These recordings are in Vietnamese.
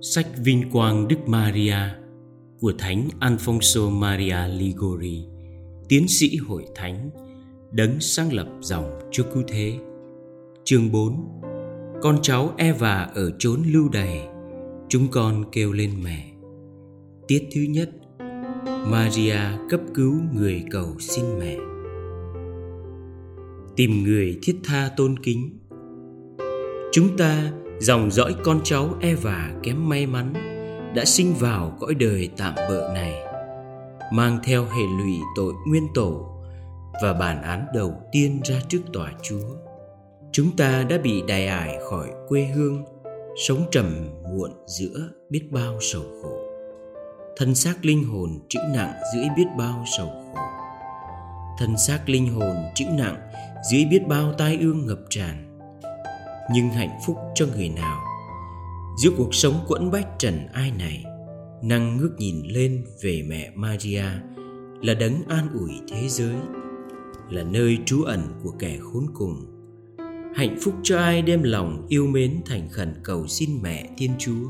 Sách Vinh Quang Đức Maria của Thánh Alfonso Maria Ligori, tiến sĩ hội thánh, đấng sáng lập dòng Chúa Cứu Thế. Chương 4 Con cháu Eva ở chốn lưu đày, chúng con kêu lên mẹ. Tiết thứ nhất Maria cấp cứu người cầu xin mẹ Tìm người thiết tha tôn kính Chúng ta dòng dõi con cháu Eva kém may mắn đã sinh vào cõi đời tạm bợ này mang theo hệ lụy tội nguyên tổ và bản án đầu tiên ra trước tòa Chúa. Chúng ta đã bị đày ải khỏi quê hương, sống trầm muộn giữa biết bao sầu khổ. Thân xác linh hồn chịu nặng dưới biết bao sầu khổ. Thân xác linh hồn chịu nặng dưới biết bao tai ương ngập tràn nhưng hạnh phúc cho người nào. Giữa cuộc sống quẫn bách trần ai này năng ngước nhìn lên về mẹ maria là đấng an ủi thế giới, là nơi trú ẩn của kẻ khốn cùng. Hạnh phúc cho ai đem lòng yêu mến thành khẩn cầu xin mẹ thiên chúa.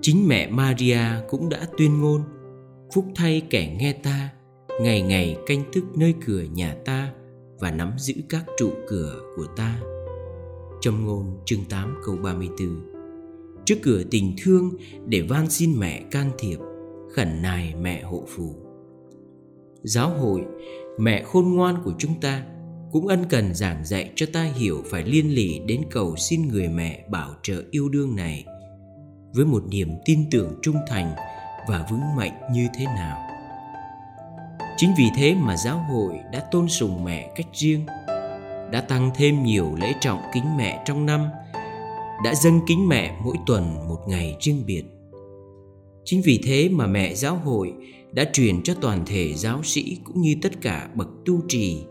Chính mẹ maria cũng đã tuyên ngôn, phúc thay kẻ nghe ta, ngày ngày canh thức nơi cửa nhà ta và nắm giữ các trụ cửa của ta châm ngôn chương 8 câu 34 Trước cửa tình thương để van xin mẹ can thiệp Khẩn nài mẹ hộ phù. Giáo hội, mẹ khôn ngoan của chúng ta Cũng ân cần giảng dạy cho ta hiểu phải liên lỉ đến cầu xin người mẹ bảo trợ yêu đương này Với một niềm tin tưởng trung thành và vững mạnh như thế nào. Chính vì thế mà giáo hội đã tôn sùng mẹ cách riêng đã tăng thêm nhiều lễ trọng kính mẹ trong năm, đã dâng kính mẹ mỗi tuần một ngày riêng biệt. Chính vì thế mà mẹ giáo hội đã truyền cho toàn thể giáo sĩ cũng như tất cả bậc tu trì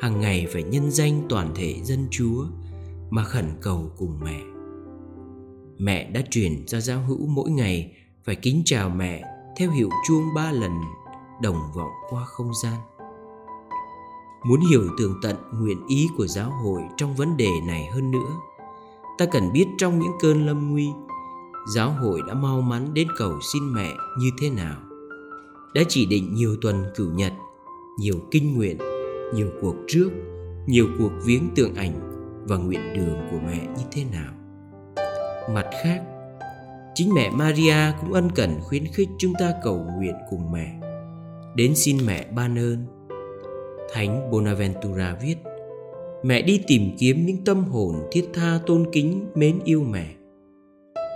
hàng ngày phải nhân danh toàn thể dân chúa mà khẩn cầu cùng mẹ. Mẹ đã truyền cho giáo hữu mỗi ngày phải kính chào mẹ theo hiệu chuông ba lần đồng vọng qua không gian muốn hiểu tường tận nguyện ý của giáo hội trong vấn đề này hơn nữa. Ta cần biết trong những cơn lâm nguy, giáo hội đã mau mắn đến cầu xin mẹ như thế nào. Đã chỉ định nhiều tuần cửu nhật, nhiều kinh nguyện, nhiều cuộc trước, nhiều cuộc viếng tượng ảnh và nguyện đường của mẹ như thế nào. Mặt khác, chính mẹ maria cũng ân cần khuyến khích chúng ta cầu nguyện cùng mẹ. Đến xin mẹ ban ơn Thánh Bonaventura viết, Mẹ đi tìm kiếm những tâm hồn thiết tha tôn kính mến yêu mẹ.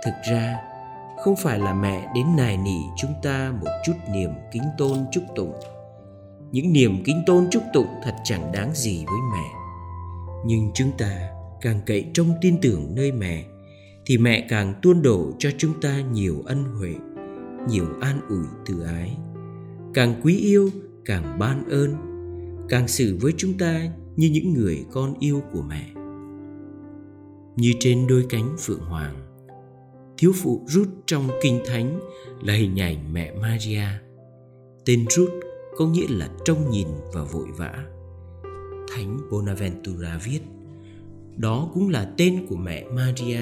Thực ra, không phải là mẹ đến nài nỉ chúng ta một chút niềm kính tôn chúc tụng. Những niềm kính tôn chúc tụng thật chẳng đáng gì với mẹ. Nhưng chúng ta càng cậy trong tin tưởng nơi mẹ, Thì mẹ càng tuôn đổ cho chúng ta nhiều ân huệ, Nhiều an ủi từ ái. Càng quý yêu, càng ban ơn càng xử với chúng ta như những người con yêu của mẹ. Như trên đôi cánh phượng hoàng, thiếu phụ rút trong kinh thánh là hình ảnh mẹ maria. Tên rút có nghĩa là trông nhìn và vội vã. Thánh bonaventura viết, đó cũng là tên của mẹ maria.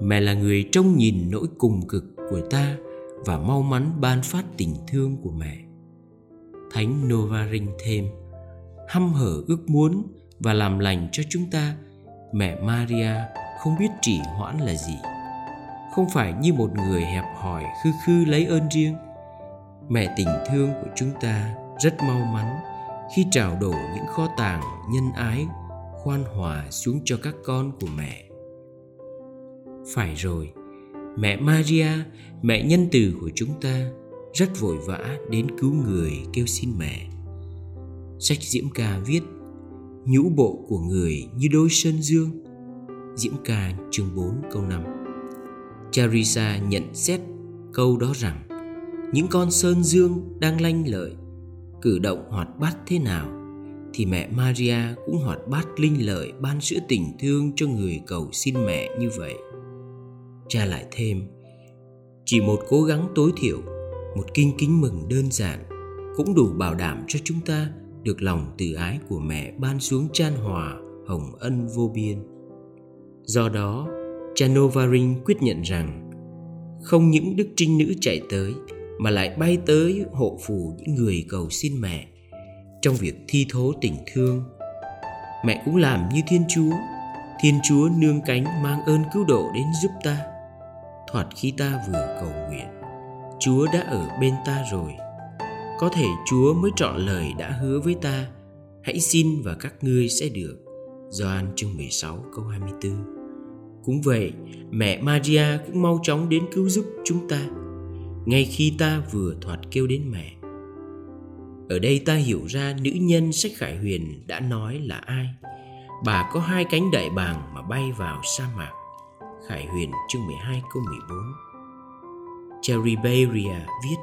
Mẹ là người trông nhìn nỗi cùng cực của ta và mau mắn ban phát tình thương của mẹ thánh novarin thêm, hăm hở ước muốn và làm lành cho chúng ta. Mẹ maria không biết trì hoãn là gì. Không phải như một người hẹp hòi khư khư lấy ơn riêng. Mẹ tình thương của chúng ta rất mau mắn khi trào đổ những kho tàng nhân ái khoan hòa xuống cho các con của mẹ. Phải rồi, mẹ maria, mẹ nhân từ của chúng ta rất vội vã đến cứu người kêu xin mẹ. Sách Diễm Ca viết, Nhũ bộ của người như đôi sơn dương. Diễm Ca, chương 4 câu 5 Charissa nhận xét câu đó rằng, Những con sơn dương đang lanh lợi, Cử động hoạt bát thế nào, Thì mẹ Maria cũng hoạt bát linh lợi ban sữa tình thương cho người cầu xin mẹ như vậy. Cha lại thêm, Chỉ một cố gắng tối thiểu một kinh kính mừng đơn giản, Cũng đủ bảo đảm cho chúng ta được lòng từ ái của mẹ ban xuống chan hòa hồng ân vô biên. Do đó chanovarin quyết nhận rằng, không những đức trinh nữ chạy tới, mà lại bay tới hộ phù những người cầu xin mẹ. Trong việc thi thố tình thương, mẹ cũng làm như thiên chúa. Thiên chúa nương cánh mang ơn cứu độ đến giúp ta, thoạt khi ta vừa cầu nguyện chúa đã ở bên ta rồi có thể chúa mới trọn lời đã hứa với ta hãy xin và các ngươi sẽ được Gioan chương 16 câu 24 Cũng vậy, mẹ Maria cũng mau chóng đến cứu giúp chúng ta ngay khi ta vừa thoạt kêu đến mẹ. Ở đây ta hiểu ra nữ nhân sách Khải Huyền đã nói là ai. Bà có hai cánh đại bàng mà bay vào sa mạc. Khải Huyền chương 12 câu 14 Cherry Beria viết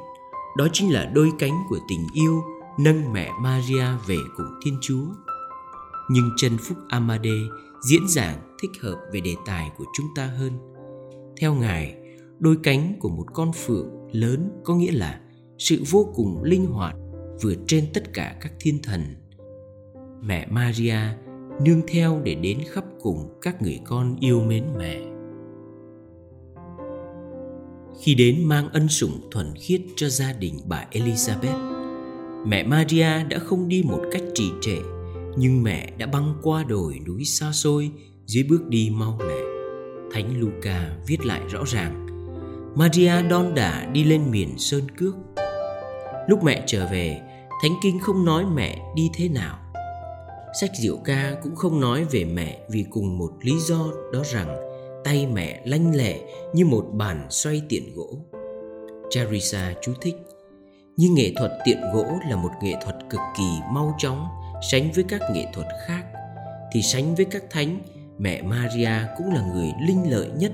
Đó chính là đôi cánh của tình yêu nâng mẹ Maria về cùng Thiên Chúa. Nhưng chân Phúc Amade diễn giảng thích hợp về đề tài của chúng ta hơn. Theo Ngài, đôi cánh của một con phượng lớn có nghĩa là sự vô cùng linh hoạt vượt trên tất cả các thiên thần. Mẹ Maria nương theo để đến khắp cùng các người con yêu mến mẹ. Khi đến mang ân sủng thuần khiết cho gia đình bà Elizabeth, mẹ Maria đã không đi một cách trì trệ, nhưng mẹ đã băng qua đồi núi xa xôi dưới bước đi mau lẹ. Thánh Luca viết lại rõ ràng Maria đon đả đi lên miền Sơn Cước. Lúc mẹ trở về, Thánh Kinh không nói mẹ đi thế nào. Sách Diệu Ca cũng không nói về mẹ vì cùng một lý do đó rằng tay mẹ lanh lẹ như một bàn xoay tiện gỗ. Charissa chú thích nhưng nghệ thuật tiện gỗ là một nghệ thuật cực kỳ mau chóng, sánh với các nghệ thuật khác. Thì sánh với các thánh, mẹ Maria cũng là người linh lợi nhất,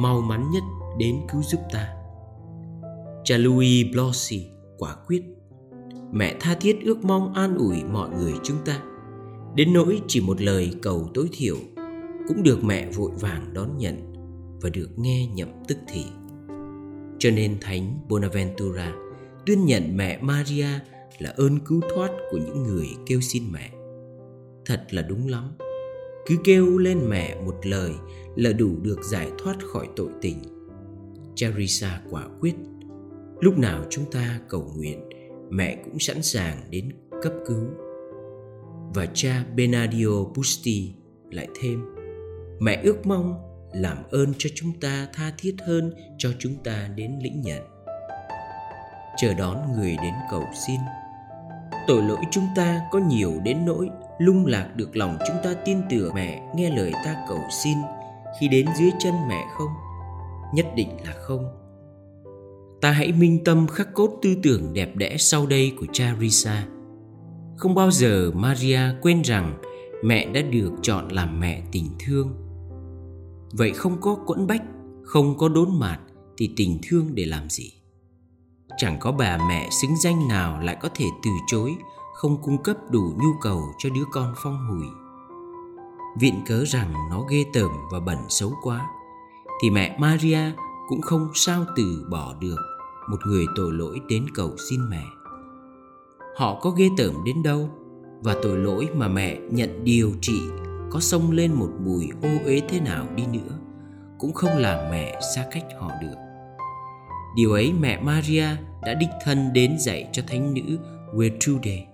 mau mắn nhất đến cứu giúp ta. Cha Louis Blossy quả quyết, mẹ tha thiết ước mong an ủi mọi người chúng ta. Đến nỗi chỉ một lời cầu tối thiểu cũng được mẹ vội vàng đón nhận và được nghe nhậm tức thì cho nên thánh bonaventura tuyên nhận mẹ maria là ơn cứu thoát của những người kêu xin mẹ. Thật là đúng lắm. Cứ kêu lên mẹ một lời là đủ được giải thoát khỏi tội tình. Charissa quả quyết, lúc nào chúng ta cầu nguyện, mẹ cũng sẵn sàng đến cấp cứu. Và cha Benadio Busti lại thêm mẹ ước mong làm ơn cho chúng ta tha thiết hơn cho chúng ta đến lĩnh nhận. Chờ đón người đến cầu xin. Tội lỗi chúng ta có nhiều đến nỗi lung lạc được lòng chúng ta tin tưởng mẹ nghe lời ta cầu xin. Khi đến dưới chân mẹ không? Nhất định là không. Ta hãy minh tâm khắc cốt tư tưởng đẹp đẽ sau đây của cha risa. Không bao giờ maria quên rằng mẹ đã được chọn làm mẹ tình thương vậy không có quẫn bách, không có đốn mạt thì tình thương để làm gì? Chẳng có bà mẹ xứng danh nào lại có thể từ chối, không cung cấp đủ nhu cầu cho đứa con phong hùi viện cớ rằng nó ghê tởm và bẩn xấu quá, thì mẹ maria cũng không sao từ bỏ được một người tội lỗi đến cầu xin mẹ. Họ có ghê tởm đến đâu và tội lỗi mà mẹ nhận điều trị có xông lên một mùi ô uế thế nào đi nữa, cũng không làm mẹ xa cách họ được. Điều ấy mẹ maria đã đích thân đến dạy cho thánh nữ Gertrude.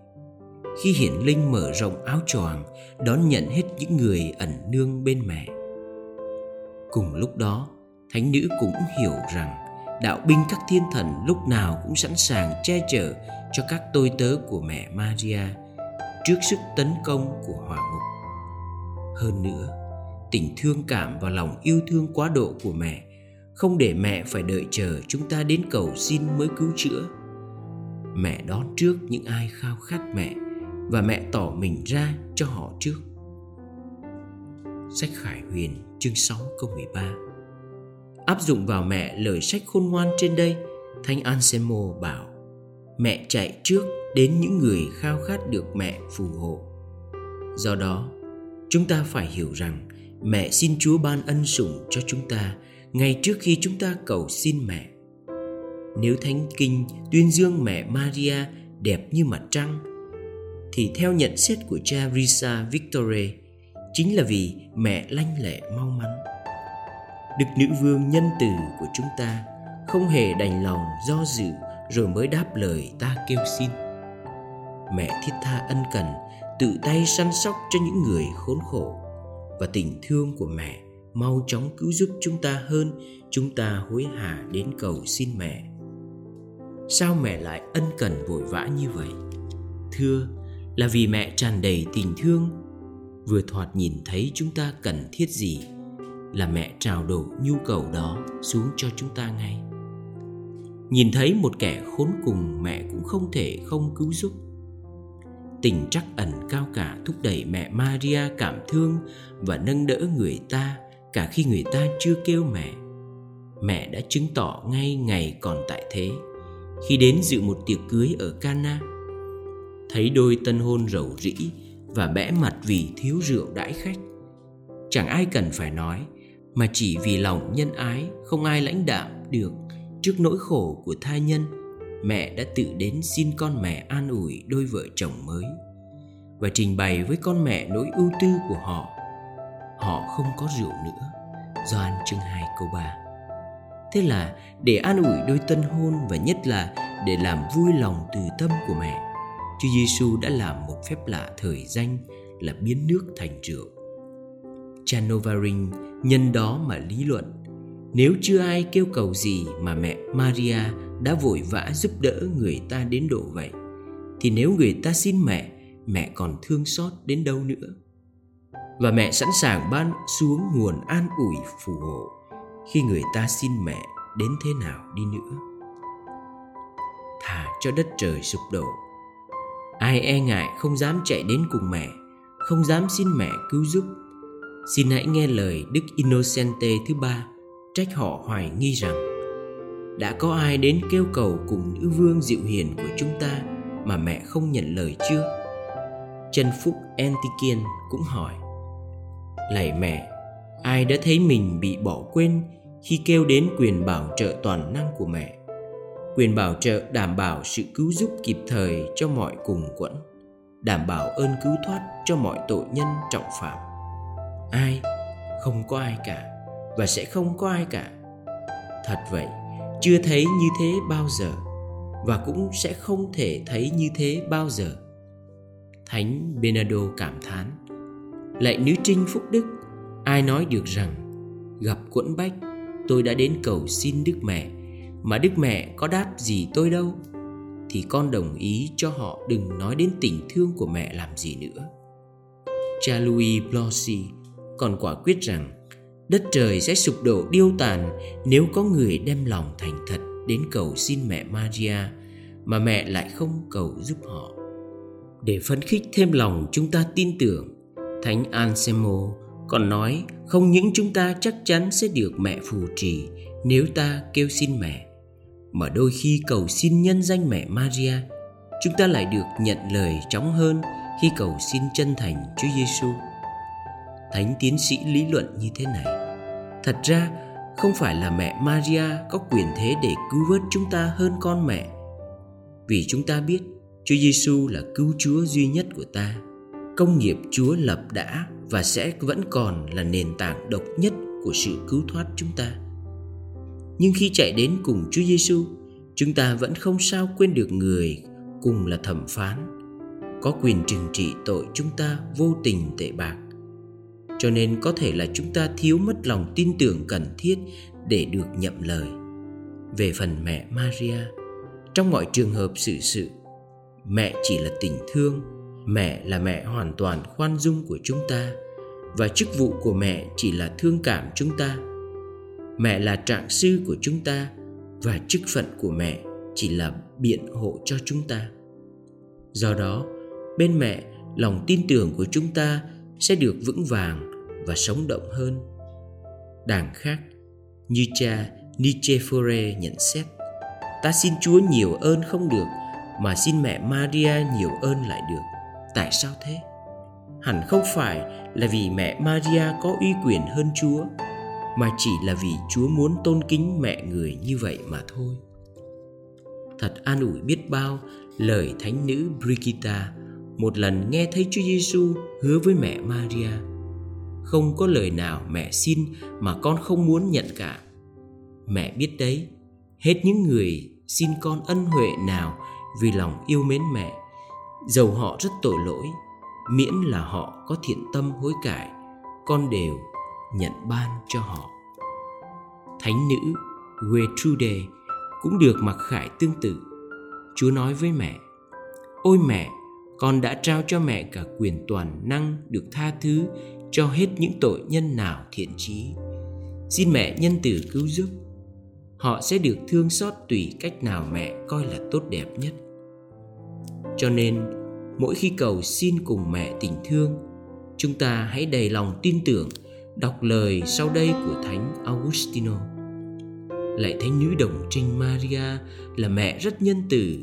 Khi hiển linh mở rộng áo choàng, đón nhận hết những người ẩn nương bên mẹ. Cùng lúc đó, thánh nữ cũng hiểu rằng đạo binh các thiên thần lúc nào cũng sẵn sàng che chở cho các tôi tớ của mẹ maria trước sức tấn công của hỏa ngục hơn nữa, tình thương cảm và lòng yêu thương quá độ của mẹ, không để mẹ phải đợi chờ chúng ta đến cầu xin mới cứu chữa. Mẹ đón trước những ai khao khát mẹ và mẹ tỏ mình ra cho họ trước. Sách khải huyền, chương 6 câu 13 áp dụng vào mẹ lời sách khôn ngoan trên đây thánh anselmo bảo, mẹ chạy trước đến những người khao khát được mẹ phù hộ. Do đó chúng ta phải hiểu rằng, mẹ xin chúa ban ân sủng cho chúng ta ngay trước khi chúng ta cầu xin mẹ. Nếu thánh kinh tuyên dương mẹ maria đẹp như mặt trăng, thì theo nhận xét của cha risa victore, chính là vì mẹ lanh lẹ mau mắn. Đức nữ vương nhân từ của chúng ta không hề đành lòng do dự rồi mới đáp lời ta kêu xin. Mẹ thiết tha ân cần tự tay săn sóc cho những người khốn khổ. Và tình thương của mẹ mau chóng cứu giúp chúng ta hơn, chúng ta hối hả đến cầu xin mẹ. Sao mẹ lại ân cần vội vã như vậy? Thưa, là vì mẹ tràn đầy tình thương. Vừa thoạt nhìn thấy chúng ta cần thiết gì, là mẹ trào đổ nhu cầu đó xuống cho chúng ta ngay. Nhìn thấy một kẻ khốn cùng mẹ cũng không thể không cứu giúp tình trắc ẩn cao cả thúc đẩy mẹ Maria cảm thương và nâng đỡ người ta cả khi người ta chưa kêu mẹ. Mẹ đã chứng tỏ ngay ngày còn tại thế khi đến dự một tiệc cưới ở Cana. Thấy đôi tân hôn rầu rĩ và bẽ mặt vì thiếu rượu đãi khách. Chẳng ai cần phải nói, mà chỉ vì lòng nhân ái không ai lãnh đạm được trước nỗi khổ của thai nhân mẹ đã tự đến xin con mẹ an ủi đôi vợ chồng mới và trình bày với con mẹ nỗi ưu tư của họ. Họ không có rượu nữa. Doan chương 2 câu 3 Thế là để an ủi đôi tân hôn và nhất là để làm vui lòng từ tâm của mẹ, Chúa Giêsu đã làm một phép lạ thời danh là biến nước thành rượu. Chanovarin nhân đó mà lý luận, Nếu chưa ai kêu cầu gì mà mẹ Maria đã vội vã giúp đỡ người ta đến độ vậy. Thì nếu người ta xin mẹ, mẹ còn thương xót đến đâu nữa? Và mẹ sẵn sàng ban xuống nguồn an ủi phù hộ khi người ta xin mẹ đến thế nào đi nữa. Thả cho đất trời sụp đổ. Ai e ngại không dám chạy đến cùng mẹ không dám xin mẹ cứu giúp. Xin hãy nghe lời đức innocente thứ ba trách họ hoài nghi rằng đã có ai đến kêu cầu cùng nữ vương dịu hiền của chúng ta mà mẹ không nhận lời chưa? Chân phúc antikian cũng hỏi. Lạy mẹ, ai đã thấy mình bị bỏ quên khi kêu đến quyền bảo trợ toàn năng của mẹ? Quyền bảo trợ đảm bảo sự cứu giúp kịp thời cho mọi cùng quẫn, đảm bảo ơn cứu thoát cho mọi tội nhân trọng phạm. Ai? Không có ai cả và sẽ không có ai cả. Thật vậy chưa thấy như thế bao giờ và cũng sẽ không thể thấy như thế bao giờ. Thánh benado cảm thán, Lạy nữ trinh phúc đức, Ai nói được rằng, Gặp quẫn bách, Tôi đã đến cầu xin Đức Mẹ, Mà Đức Mẹ có đáp gì tôi đâu, Thì con đồng ý cho họ đừng nói đến tình thương của mẹ làm gì nữa. Cha Louis Blossi còn quả quyết rằng Đất trời sẽ sụp đổ điêu tàn Nếu có người đem lòng thành thật Đến cầu xin mẹ Maria Mà mẹ lại không cầu giúp họ. Để phấn khích thêm lòng chúng ta tin tưởng. Thánh Anselmo còn nói không những chúng ta chắc chắn sẽ được mẹ phù trì nếu ta kêu xin mẹ, mà đôi khi cầu xin nhân danh mẹ Maria, chúng ta lại được nhận lời chóng hơn khi cầu xin chân thành Chúa Giêsu. Thánh tiến sĩ lý luận như thế này: Thật ra không phải là mẹ Maria có quyền thế để cứu vớt chúng ta hơn con mẹ, vì chúng ta biết Chúa Giêsu là cứu Chúa duy nhất của ta công nghiệp Chúa lập đã và sẽ vẫn còn là nền tảng độc nhất của sự cứu thoát chúng ta. Nhưng khi chạy đến cùng Chúa Giêsu, chúng ta vẫn không sao quên được người cùng là thẩm phán, có quyền trừng trị tội chúng ta vô tình tệ bạc. Cho nên có thể là chúng ta thiếu mất lòng tin tưởng cần thiết để được nhậm lời. Về phần mẹ Maria, trong mọi trường hợp sự sự, mẹ chỉ là tình thương mẹ là mẹ hoàn toàn khoan dung của chúng ta và chức vụ của mẹ chỉ là thương cảm chúng ta mẹ là trạng sư của chúng ta và chức phận của mẹ chỉ là biện hộ cho chúng ta do đó bên mẹ lòng tin tưởng của chúng ta sẽ được vững vàng và sống động hơn đảng khác như cha Nicephore nhận xét ta xin Chúa nhiều ơn không được mà xin mẹ Maria nhiều ơn lại được Tại sao thế? Hẳn không phải là vì mẹ Maria có uy quyền hơn Chúa, mà chỉ là vì Chúa muốn tôn kính mẹ người như vậy mà thôi. Thật an ủi biết bao lời thánh nữ Brigitta một lần nghe thấy Chúa Giêsu hứa với mẹ Maria không có lời nào mẹ xin mà con không muốn nhận cả. Mẹ biết đấy, hết những người xin con ân huệ nào vì lòng yêu mến mẹ dầu họ rất tội lỗi, miễn là họ có thiện tâm hối cải, con đều nhận ban cho họ. Thánh nữ Gertrude cũng được mặc khải tương tự. Chúa nói với mẹ, ôi mẹ, con đã trao cho mẹ cả quyền toàn năng được tha thứ cho hết những tội nhân nào thiện trí xin mẹ nhân từ cứu giúp. Họ sẽ được thương xót tùy cách nào mẹ coi là tốt đẹp nhất. Cho nên, mỗi khi cầu xin cùng mẹ tình thương, chúng ta hãy đầy lòng tin tưởng, đọc lời sau đây của thánh augustino. Lạy thánh nữ đồng trinh maria là mẹ rất nhân từ.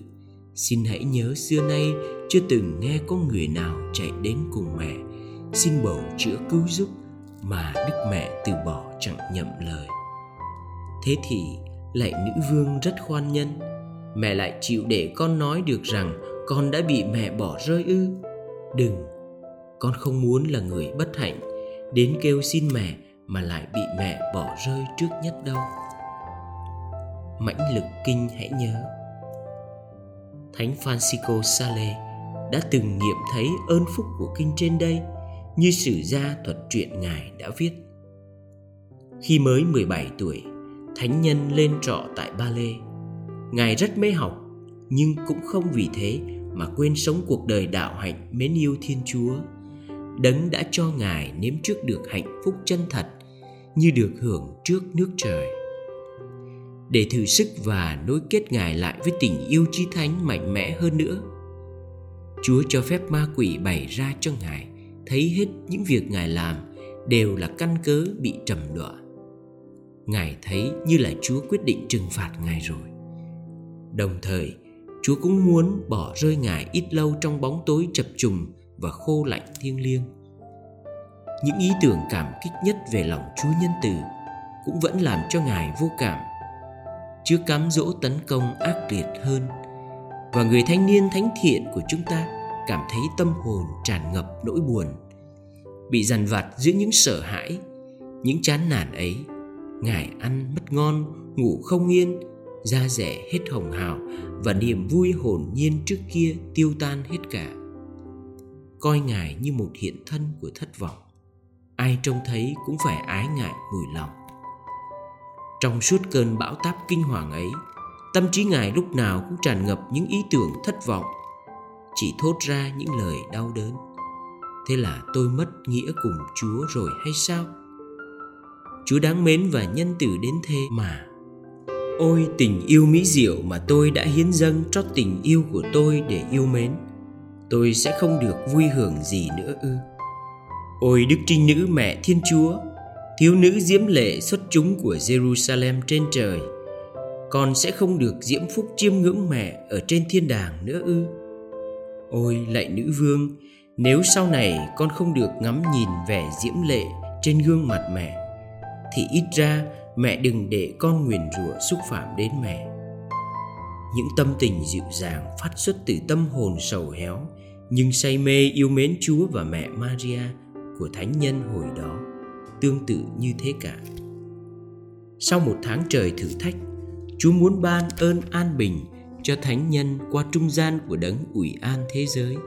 Xin hãy nhớ xưa nay chưa từng nghe có người nào chạy đến cùng mẹ xin bầu chữa cứu giúp mà đức mẹ từ bỏ chẳng nhậm lời. Thế thì lại nữ vương rất khoan nhân, mẹ lại chịu để con nói được rằng con đã bị mẹ bỏ rơi ư? Đừng, con không muốn là người bất hạnh đến kêu xin mẹ mà lại bị mẹ bỏ rơi trước nhất đâu. Mãnh lực kinh hãy nhớ. Thánh francisco sale đã từng nghiệm thấy ơn phúc của kinh trên đây như sử gia thuật truyện ngài đã viết. Khi mới 17 tuổi, thánh nhân lên trọ tại ba lê. Ngài rất mê học, nhưng cũng không vì thế mà quên sống cuộc đời đạo hạnh mến yêu thiên chúa. Đấng đã cho ngài nếm trước được hạnh phúc chân thật, như được hưởng trước nước trời. Để thử sức và nối kết ngài lại với tình yêu chí thánh mạnh mẽ hơn nữa, chúa cho phép ma quỷ bày ra cho ngài thấy hết những việc ngài làm đều là căn cớ bị trầm đọa ngài thấy như là chúa quyết định trừng phạt ngài rồi. Đồng thời, chúa cũng muốn bỏ rơi ngài ít lâu trong bóng tối chập trùng và khô lạnh thiêng liêng. Những ý tưởng cảm kích nhất về lòng chúa nhân từ cũng vẫn làm cho ngài vô cảm. Chưa cám dỗ tấn công ác liệt hơn và người thanh niên thánh thiện của chúng ta cảm thấy tâm hồn tràn ngập nỗi buồn. Bị dằn vặt giữa những sợ hãi, những chán nản ấy, ngài ăn mất ngon, ngủ không yên, da rẻ hết hồng hào và niềm vui hồn nhiên trước kia tiêu tan hết cả. Coi ngài như một hiện thân của thất vọng. Ai trông thấy cũng phải ái ngại mùi lòng. Trong suốt cơn bão táp kinh hoàng ấy, tâm trí ngài lúc nào cũng tràn ngập những ý tưởng thất vọng chỉ thốt ra những lời đau đớn. Thế là tôi mất nghĩa cùng chúa rồi hay sao? Chúa đáng mến và nhân từ đến thế mà. Ôi tình yêu mỹ diệu mà tôi đã hiến dâng cho tình yêu của tôi để yêu mến. Tôi sẽ không được vui hưởng gì nữa ư. Ôi đức trinh nữ mẹ thiên chúa, thiếu nữ diễm lệ xuất chúng của jerusalem trên trời, con sẽ không được diễm phúc chiêm ngưỡng mẹ ở trên thiên đàng nữa ư ôi lạy nữ vương, nếu sau này con không được ngắm nhìn vẻ diễm lệ trên gương mặt mẹ, thì ít ra mẹ đừng để con nguyền rủa xúc phạm đến mẹ. Những tâm tình dịu dàng phát xuất từ tâm hồn sầu héo, nhưng say mê yêu mến chúa và mẹ maria của thánh nhân hồi đó tương tự như thế cả. Sau một tháng trời thử thách, chúa muốn ban ơn an bình cho thánh nhân qua trung gian của đấng ủy an thế giới,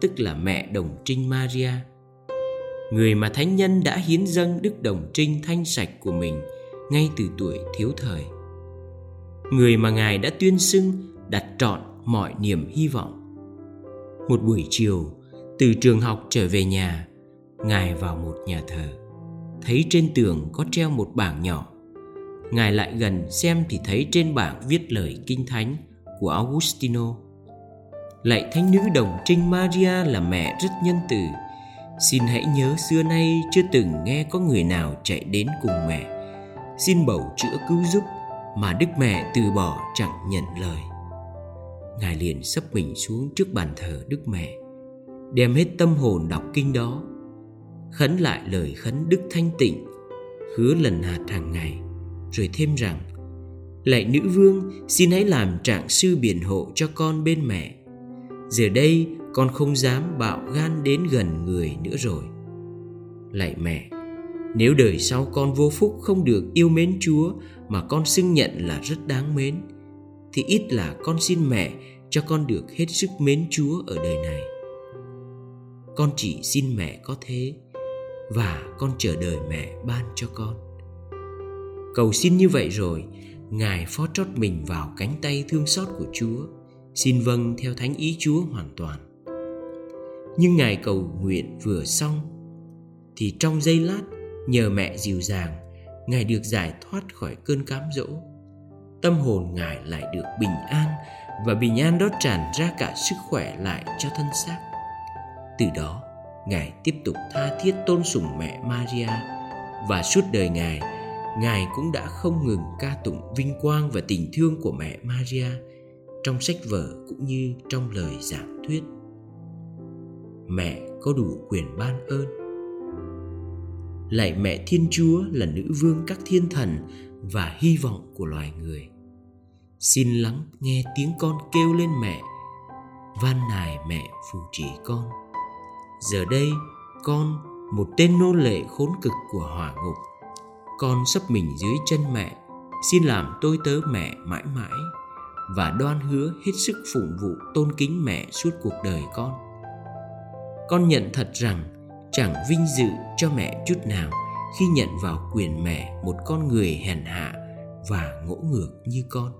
tức là mẹ đồng trinh maria. Người mà thánh nhân đã hiến dâng đức đồng trinh thanh sạch của mình ngay từ tuổi thiếu thời. Người mà ngài đã tuyên xưng đặt trọn mọi niềm hy vọng. Một buổi chiều, từ trường học trở về nhà, ngài vào một nhà thờ. Thấy trên tường có treo một bảng nhỏ. Ngài lại gần xem thì thấy trên bảng viết lời kinh thánh của augustino. Lạy thánh nữ đồng trinh maria là mẹ rất nhân từ. Xin hãy nhớ xưa nay chưa từng nghe có người nào chạy đến cùng mẹ. Xin bầu chữa cứu giúp mà đức mẹ từ bỏ chẳng nhận lời. Ngài liền sấp mình xuống trước bàn thờ đức mẹ, đem hết tâm hồn đọc kinh đó, khấn lại lời khấn đức thanh tịnh, hứa lần hạt hàng ngày, rồi thêm rằng lạy nữ vương xin hãy làm trạng sư biển hộ cho con bên mẹ giờ đây con không dám bạo gan đến gần người nữa rồi lạy mẹ nếu đời sau con vô phúc không được yêu mến chúa mà con xưng nhận là rất đáng mến thì ít là con xin mẹ cho con được hết sức mến Chúa ở đời này. Con chỉ xin mẹ có thế và con chờ đợi mẹ ban cho con. Cầu xin như vậy rồi, Ngài phó trót mình vào cánh tay thương xót của Chúa, xin vâng theo thánh ý Chúa hoàn toàn. Nhưng Ngài cầu nguyện vừa xong, thì trong giây lát nhờ mẹ dịu dàng, Ngài được giải thoát khỏi cơn cám dỗ. Tâm hồn Ngài lại được bình an và bình an đó tràn ra cả sức khỏe lại cho thân xác. Từ đó, Ngài tiếp tục tha thiết tôn sùng mẹ Maria và suốt đời Ngài, Ngài cũng đã không ngừng ca tụng vinh quang và tình thương của mẹ Maria trong sách vở cũng như trong lời giảng thuyết. Mẹ có đủ quyền ban ơn. Lạy mẹ Thiên Chúa là nữ vương các thiên thần và hy vọng của loài người. Xin lắng nghe tiếng con kêu lên mẹ, van nài mẹ phù trì con. Giờ đây, con, một tên nô lệ khốn cực của hỏa ngục, con sắp mình dưới chân mẹ, xin làm tôi tớ mẹ mãi mãi và đoan hứa hết sức phụng vụ tôn kính mẹ suốt cuộc đời con. Con nhận thật rằng chẳng vinh dự cho mẹ chút nào khi nhận vào quyền mẹ một con người hèn hạ và ngỗ ngược như con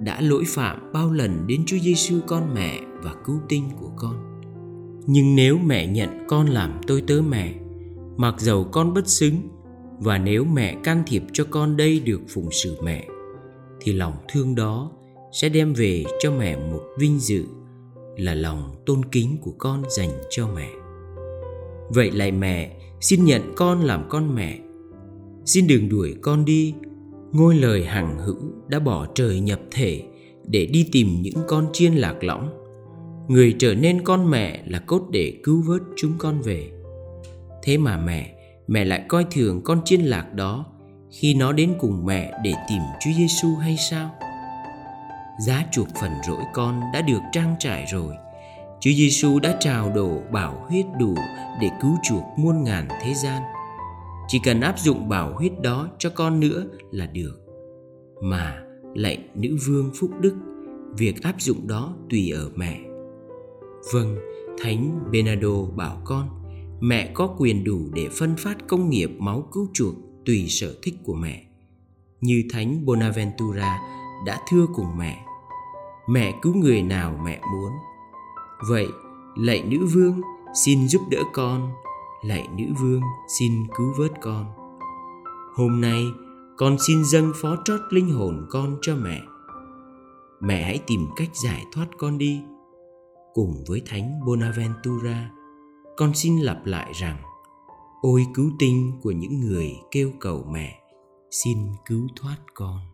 đã lỗi phạm bao lần đến Chúa Giêsu con mẹ và cứu tinh của con. Nhưng nếu mẹ nhận con làm tôi tớ mẹ, mặc dầu con bất xứng và nếu mẹ can thiệp cho con đây được phụng sự mẹ thì lòng thương đó sẽ đem về cho mẹ một vinh dự là lòng tôn kính của con dành cho mẹ. Vậy lại mẹ, xin nhận con làm con mẹ. Xin đừng đuổi con đi ngôi lời hằng hữu đã bỏ trời nhập thể để đi tìm những con chiên lạc lõng người trở nên con mẹ là cốt để cứu vớt chúng con về thế mà mẹ mẹ lại coi thường con chiên lạc đó khi nó đến cùng mẹ để tìm Chúa Giêsu hay sao? Giá chuộc phần rỗi con đã được trang trải rồi. Chúa Giêsu đã trào đổ bảo huyết đủ để cứu chuộc muôn ngàn thế gian chỉ cần áp dụng bảo huyết đó cho con nữa là được mà lạy nữ vương phúc đức, việc áp dụng đó tùy ở mẹ vâng thánh benado bảo con mẹ có quyền đủ để phân phát công nghiệp máu cứu chuộc tùy sở thích của mẹ. Như thánh bonaventura đã thưa cùng mẹ mẹ cứu người nào mẹ muốn. Vậy, lạy nữ vương xin giúp đỡ con, lạy nữ vương xin cứu vớt con. Hôm nay, con xin dâng phó trót linh hồn con cho mẹ. Mẹ hãy tìm cách giải thoát con đi, cùng với thánh bonaventura con xin lặp lại rằng, ôi cứu tinh của những người kêu cầu mẹ, xin cứu thoát con.